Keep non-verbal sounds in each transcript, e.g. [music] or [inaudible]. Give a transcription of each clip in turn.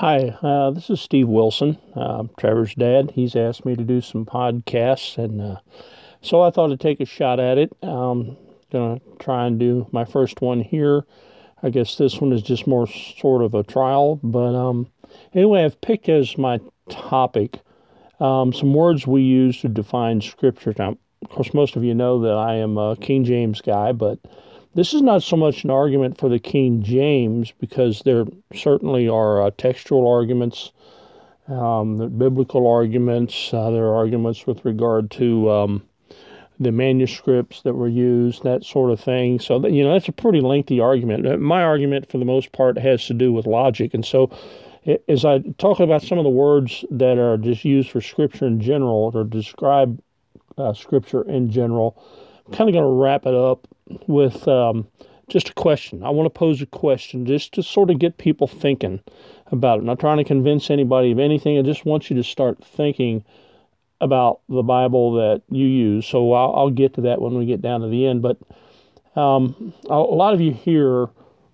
Hi, uh, this is Steve Wilson, uh, Trevor's dad. He's asked me to do some podcasts, and uh, so I thought I'd take a shot at it. I'm gonna try and do my first one here. I guess this one is just more sort of a trial, but um, anyway, I've picked as my topic um, some words we use to define Scripture. Now, of course, most of you know that I am a King James guy, but this is not so much an argument for the King James because there certainly are uh, textual arguments, um, biblical arguments, uh, there are arguments with regard to um, the manuscripts that were used, that sort of thing. So, that, you know, that's a pretty lengthy argument. Uh, my argument, for the most part, has to do with logic. And so, as I talk about some of the words that are just used for Scripture in general or describe uh, Scripture in general, I'm kind of going to wrap it up with um, just a question. I want to pose a question just to sort of get people thinking about it. I'm not trying to convince anybody of anything. I just want you to start thinking about the Bible that you use. So I'll, I'll get to that when we get down to the end. But um, a lot of you hear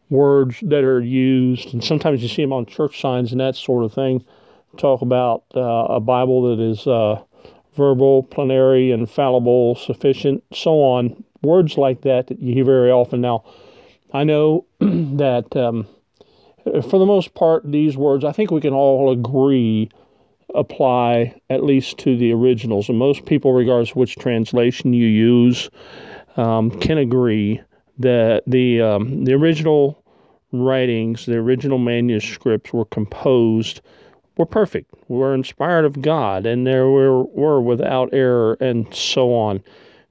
words that are used, and sometimes you see them on church signs and that sort of thing. Talk about uh, a Bible that is uh, verbal, plenary, infallible, sufficient, so on words like that that you hear very often. Now, I know [clears throat] that um, for the most part, these words, I think we can all agree, apply at least to the originals. And most people, regardless of which translation you use, um, can agree that the um, the original writings, the original manuscripts were composed were perfect, were inspired of God, and there were, were without error, and so on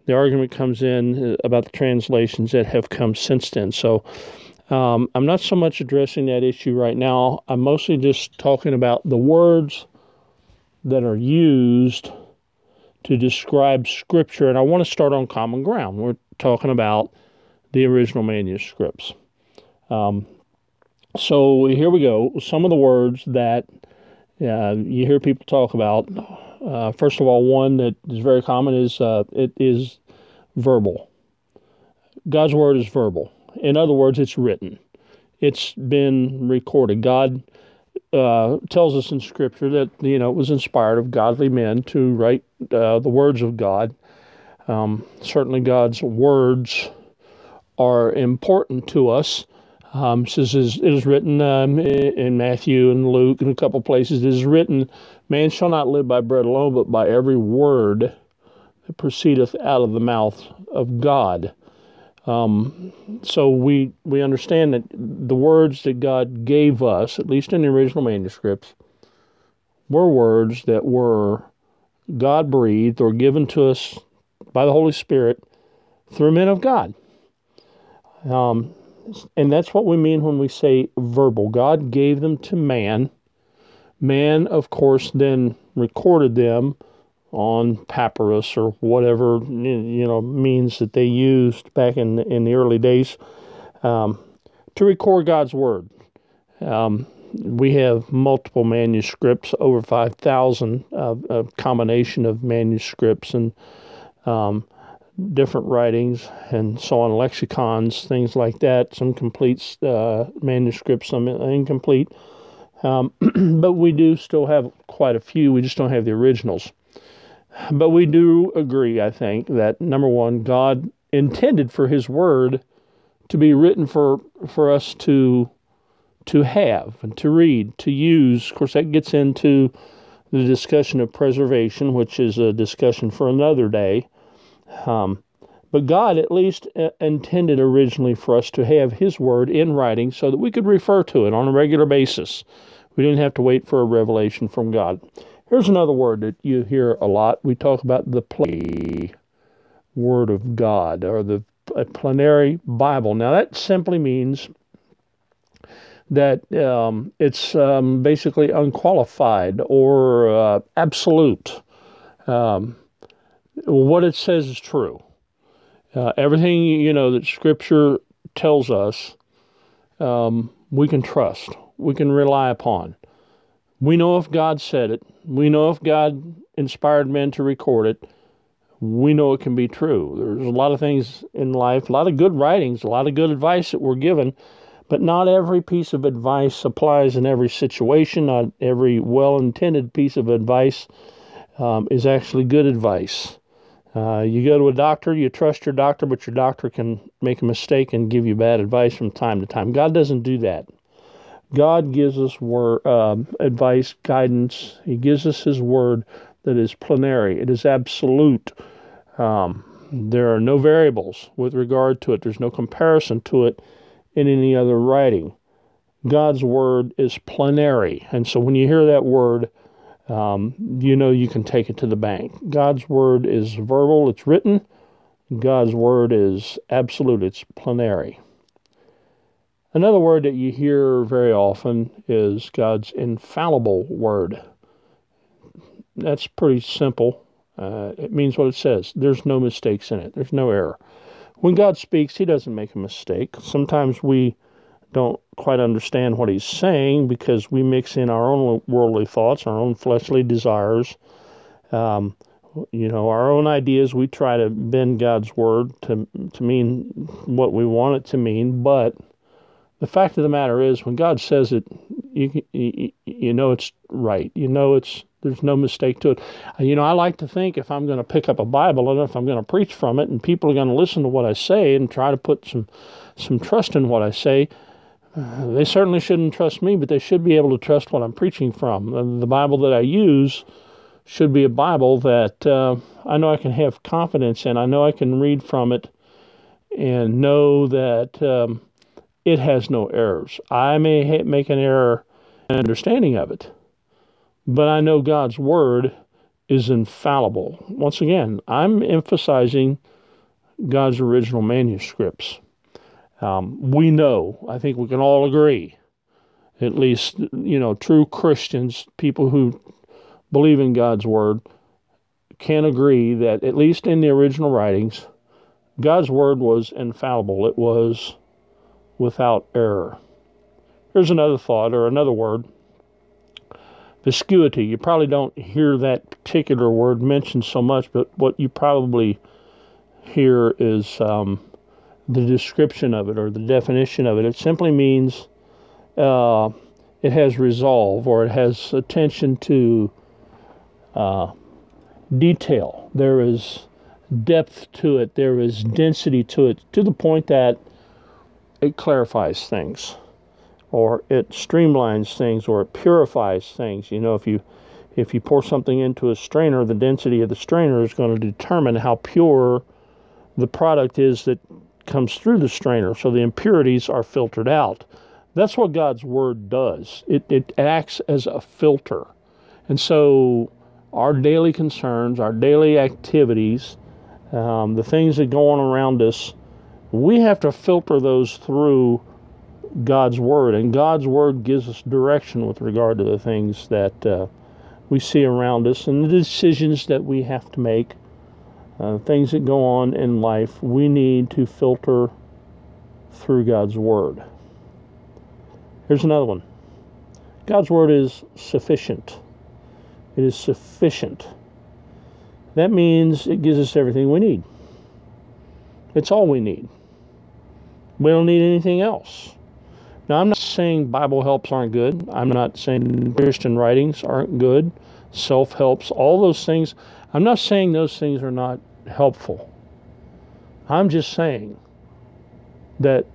the argument comes in uh, about the translations that have come since then. So um, I'm not so much addressing that issue right now. I'm mostly just talking about the words that are used to describe Scripture. And I want to start on common ground. We're talking about the original manuscripts. Um, so here we go. Some of the words that uh, you hear people talk about uh, first of all, one that is very common is uh, it is verbal. God's word is verbal. In other words, it's written. It's been recorded. God uh, tells us in Scripture that you know it was inspired of godly men to write uh, the words of God. Um, certainly, God's words are important to us. Um, says it is written um, in Matthew and Luke and a couple places. It is written, "Man shall not live by bread alone, but by every word that proceedeth out of the mouth of God." Um, so we we understand that the words that God gave us, at least in the original manuscripts, were words that were God breathed or given to us by the Holy Spirit through men of God. Um, and that's what we mean when we say verbal. God gave them to man. Man, of course, then recorded them on papyrus or whatever you know means that they used back in in the early days um, to record God's word. Um, we have multiple manuscripts, over five thousand, uh, a combination of manuscripts and um, different writings and so on, lexicons, things like that, some complete uh, manuscripts, some incomplete. Um, [clears throat] but we do still have quite a few, we just don't have the originals. But we do agree, I think, that number one, God intended for His Word to be written for, for us to to have and to read, to use. Of course, that gets into the discussion of preservation, which is a discussion for another day. Um, but God at least uh, intended originally for us to have His Word in writing so that we could refer to it on a regular basis. We didn't have to wait for a revelation from God. Here's another word that you hear a lot. We talk about the play Word of God or the plenary Bible. Now, that simply means that um, it's um, basically unqualified or uh, absolute. Um, what it says is true. Uh, everything you know that Scripture tells us, um, we can trust, we can rely upon. We know if God said it. We know if God inspired men to record it. We know it can be true. There's a lot of things in life, a lot of good writings, a lot of good advice that we're given but not every piece of advice applies in every situation. Not every well intended piece of advice um, is actually good advice. Uh, you go to a doctor, you trust your doctor, but your doctor can make a mistake and give you bad advice from time to time. God doesn't do that. God gives us word, uh, advice, guidance. He gives us His word that is plenary, it is absolute. Um, there are no variables with regard to it, there's no comparison to it in any other writing. God's word is plenary. And so when you hear that word, um, you know you can take it to the bank. God's word is verbal, it's written. God's word is absolute, it's plenary. Another word that you hear very often is God's infallible word. That's pretty simple. Uh, it means what it says. There's no mistakes in it, there's no error when God speaks, He doesn't make a mistake. Sometimes we don't quite understand what He's saying because we mix in our own worldly thoughts, our own fleshly desires, um, you know, our own ideas. We try to bend God's word to to mean what we want it to mean, but the fact of the matter is, when God says it, you you, you know it's right. You know it's there's no mistake to it. You know, I like to think if I'm going to pick up a Bible and if I'm going to preach from it, and people are going to listen to what I say and try to put some some trust in what I say, they certainly shouldn't trust me, but they should be able to trust what I'm preaching from. The, the Bible that I use should be a Bible that uh, I know I can have confidence in. I know I can read from it and know that um, it has no errors. I may ha- make an error in understanding of it, but I know God's Word is infallible. Once again, I'm emphasizing God's original manuscripts. Um, we know, I think we can all agree, at least, you know, true Christians, people who believe in God's Word, can agree that, at least in the original writings, God's Word was infallible. It was without error. Here's another thought or another word Viscosity. You probably don't hear that particular word mentioned so much, but what you probably hear is um, the description of it or the definition of it. It simply means uh, it has resolve or it has attention to uh, detail. There is depth to it, there is density to it, to the point that it clarifies things or it streamlines things or it purifies things. You know, if you if you pour something into a strainer, the density of the strainer is going to determine how pure the product is that comes through the strainer. So the impurities are filtered out. That's what God's Word does. It, it acts as a filter. And so our daily concerns, our daily activities, um, the things that go on around us, we have to filter those through God's Word, and God's Word gives us direction with regard to the things that uh, we see around us and the decisions that we have to make, uh, things that go on in life. We need to filter through God's Word. Here's another one God's Word is sufficient. It is sufficient. That means it gives us everything we need. It's all we need. We don't need anything else. Now, I'm not saying Bible helps aren't good. I'm not saying Christian writings aren't good, self helps, all those things. I'm not saying those things are not helpful. I'm just saying that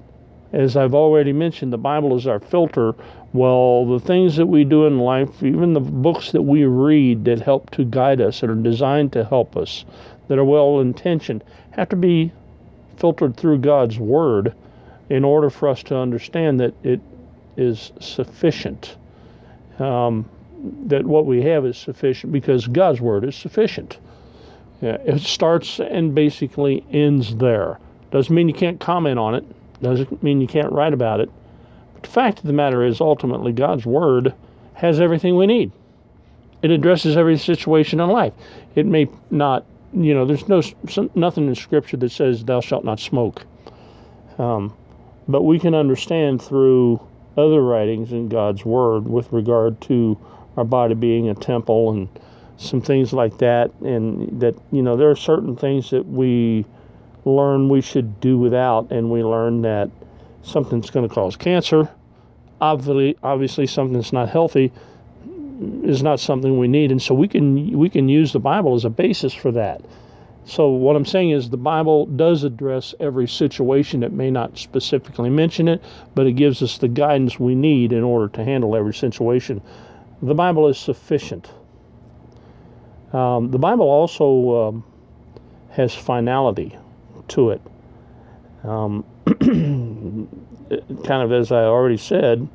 as I've already mentioned, the Bible is our filter. Well, the things that we do in life, even the books that we read that help to guide us, that are designed to help us, that are well intentioned, have to be filtered through God's Word in order for us to understand that it is sufficient. Um, that what we have is sufficient because God's Word is sufficient. Yeah, it starts and basically ends there. Doesn't mean you can't comment on it doesn't mean you can't write about it. But the fact of the matter is, ultimately, God's Word has everything we need. It addresses every situation in life. It may not, you know, there's no nothing in Scripture that says, "Thou shalt not smoke," um, but we can understand through other writings in God's Word with regard to our body being a temple and some things like that, and that you know there are certain things that we learn we should do without, and we learn that something's going to cause cancer. Obviously, obviously, something that's not healthy is not something we need, and so we can we can use the Bible as a basis for that. So what I'm saying is the Bible does address every situation. It may not specifically mention it, but it gives us the guidance we need in order to handle every situation. The Bible is sufficient. Um, the Bible also um, has finality to it. Um, [clears throat] kind of as I already said,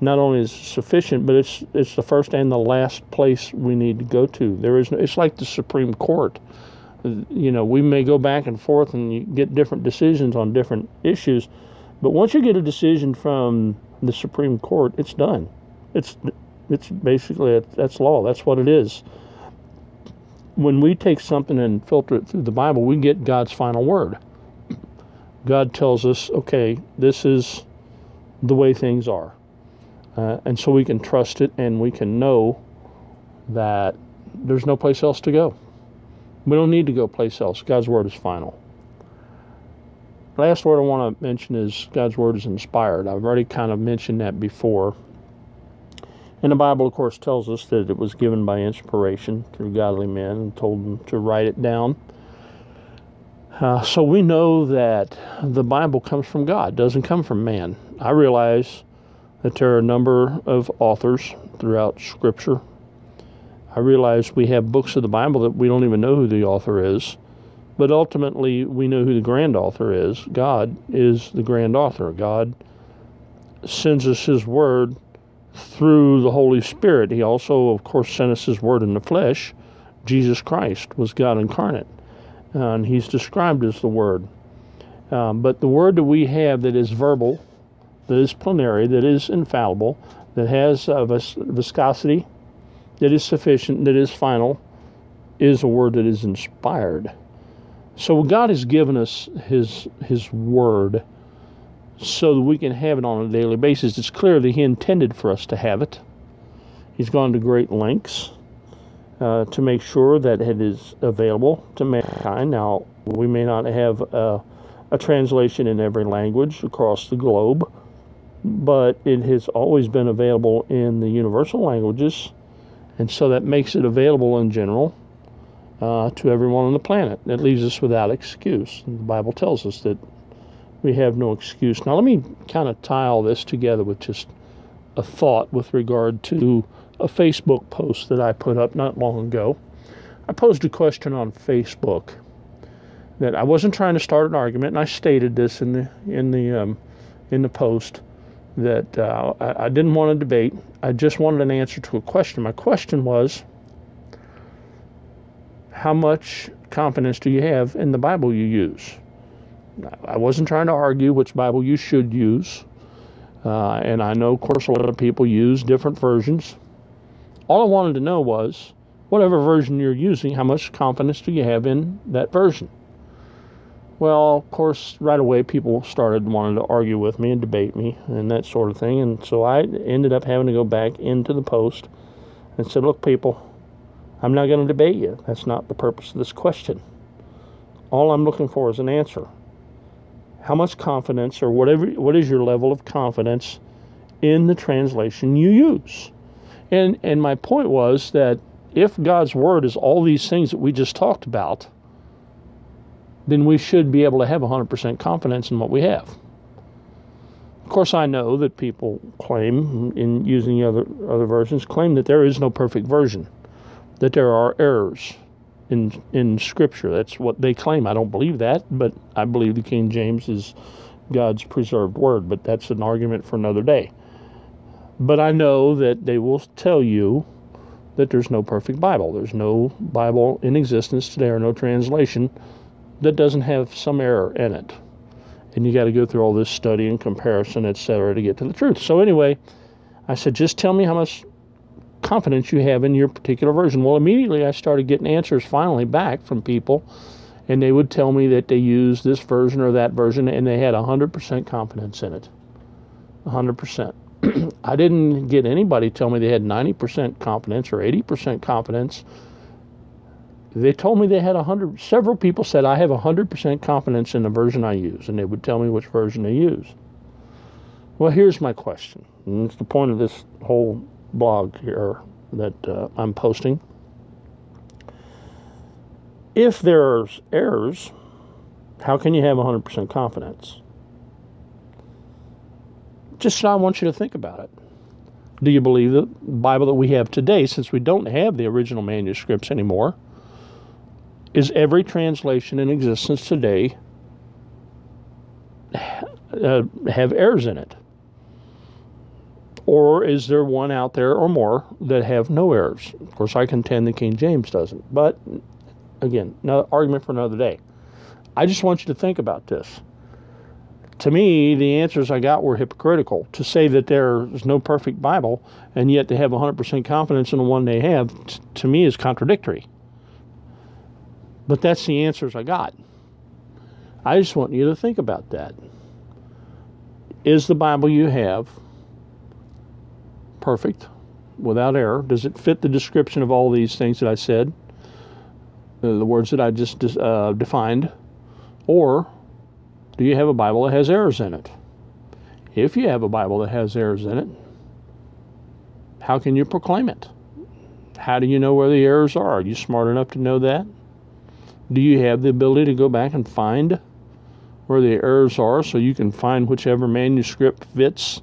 not only is sufficient, but it's it's the first and the last place we need to go to. There is no, it's like the Supreme Court. You know, we may go back and forth and get different decisions on different issues, but once you get a decision from the Supreme Court, it's done. It's it's basically that's law. That's what it is when we take something and filter it through the Bible, we get God's final word. God tells us, okay, this is the way things are. Uh, and so we can trust it and we can know that there's no place else to go. We don't need to go place else. God's word is final. Last word I want to mention is God's word is inspired. I've already kind of mentioned that before. And the Bible, of course, tells us that it was given by inspiration through godly men and told them to write it down. Uh, so we know that the Bible comes from God, doesn't come from man. I realize that there are a number of authors throughout Scripture. I realize we have books of the Bible that we don't even know who the author is, but ultimately we know who the grand author is. God is the grand author. God sends us His Word through the Holy Spirit. He also, of course, sent us His Word in the flesh. Jesus Christ was God incarnate, and He's described as the Word. Um, but the Word that we have that is verbal, that is plenary, that is infallible, that has a vis- viscosity, that is sufficient, that is final, is a Word that is inspired. So God has given us His His Word so that we can have it on a daily basis. It's clear that He intended for us to have it. He's gone to great lengths uh, to make sure that it is available to mankind. Now, we may not have a, a translation in every language across the globe, but it has always been available in the universal languages, and so that makes it available in general. Uh, to everyone on the planet. It leaves us without excuse. And the Bible tells us that we have no excuse. Now, let me kind of tie all this together with just a thought with regard to a Facebook post that I put up not long ago. I posed a question on Facebook that I wasn't trying to start an argument, and I stated this in the in the um, in the post that uh, I, I didn't want to debate. I just wanted an answer to a question. My question was, how much confidence do you have in the Bible you use? I wasn't trying to argue which Bible you should use. Uh, and I know, of course, a lot of people use different versions. All I wanted to know was whatever version you're using, how much confidence do you have in that version? Well, of course, right away people started wanting to argue with me and debate me and that sort of thing. And so I ended up having to go back into the post and said, Look, people, I'm not going to debate you. That's not the purpose of this question. All I'm looking for is an answer how much confidence or whatever what is your level of confidence in the translation you use? And and my point was that if god's word is all these things that we just talked about then we should be able to have 100% confidence in what we have. Of course, I know that people claim, in using other other versions, claim that there is no perfect version, that there are errors in in Scripture. That's what they claim. I don't believe that, but I believe the King James is God's preserved word. But that's an argument for another day. But I know that they will tell you that there's no perfect Bible. There's no Bible in existence today or no translation that doesn't have some error in it. And you got to go through all this study and comparison, etc., to get to the truth. So, anyway, I said, just tell me how much confidence you have in your particular version. Well, immediately I started getting answers finally back from people, and they would tell me that they used this version or that version, and they had 100% confidence in it. 100%. [clears throat] I didn't get anybody tell me they had 90% confidence or 80% confidence. They told me they had 100 several people said I have 100% confidence in the version I use and they would tell me which version they use. Well, here's my question. And it's the point of this whole blog here that uh, I'm posting. If there's errors, how can you have 100% confidence? Just so I want you to think about it. Do you believe the Bible that we have today, since we don't have the original manuscripts anymore, is every translation in existence today uh, have errors in it? Or is there one out there or more that have no errors? Of course, I contend the King James doesn't. But again, another argument for another day. I just want you to think about this to me, the answers I got were hypocritical. To say that there's no perfect Bible and yet to have 100% confidence in the one they have, t- to me, is contradictory. But that's the answers I got. I just want you to think about that. Is the Bible you have perfect, without error? Does it fit the description of all these things that I said, uh, the words that I just uh, defined? Or do you have a Bible that has errors in it? If you have a Bible that has errors in it, how can you proclaim it? How do you know where the errors are? Are you smart enough to know that? Do you have the ability to go back and find where the errors are so you can find whichever manuscript fits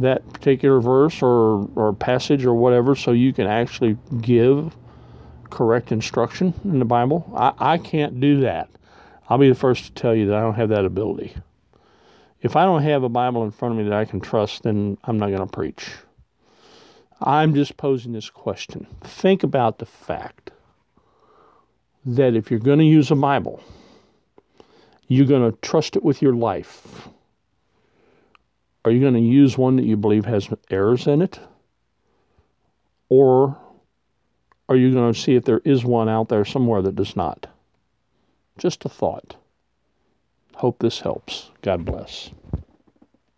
that particular verse or, or passage or whatever so you can actually give correct instruction in the Bible? I, I can't do that. I'll be the first to tell you that I don't have that ability. If I don't have a Bible in front of me that I can trust, then I'm not going to preach. I'm just posing this question. Think about the fact that if you're going to use a Bible, you're going to trust it with your life. Are you going to use one that you believe has errors in it? Or are you going to see if there is one out there somewhere that does not? Just a thought. Hope this helps. God bless.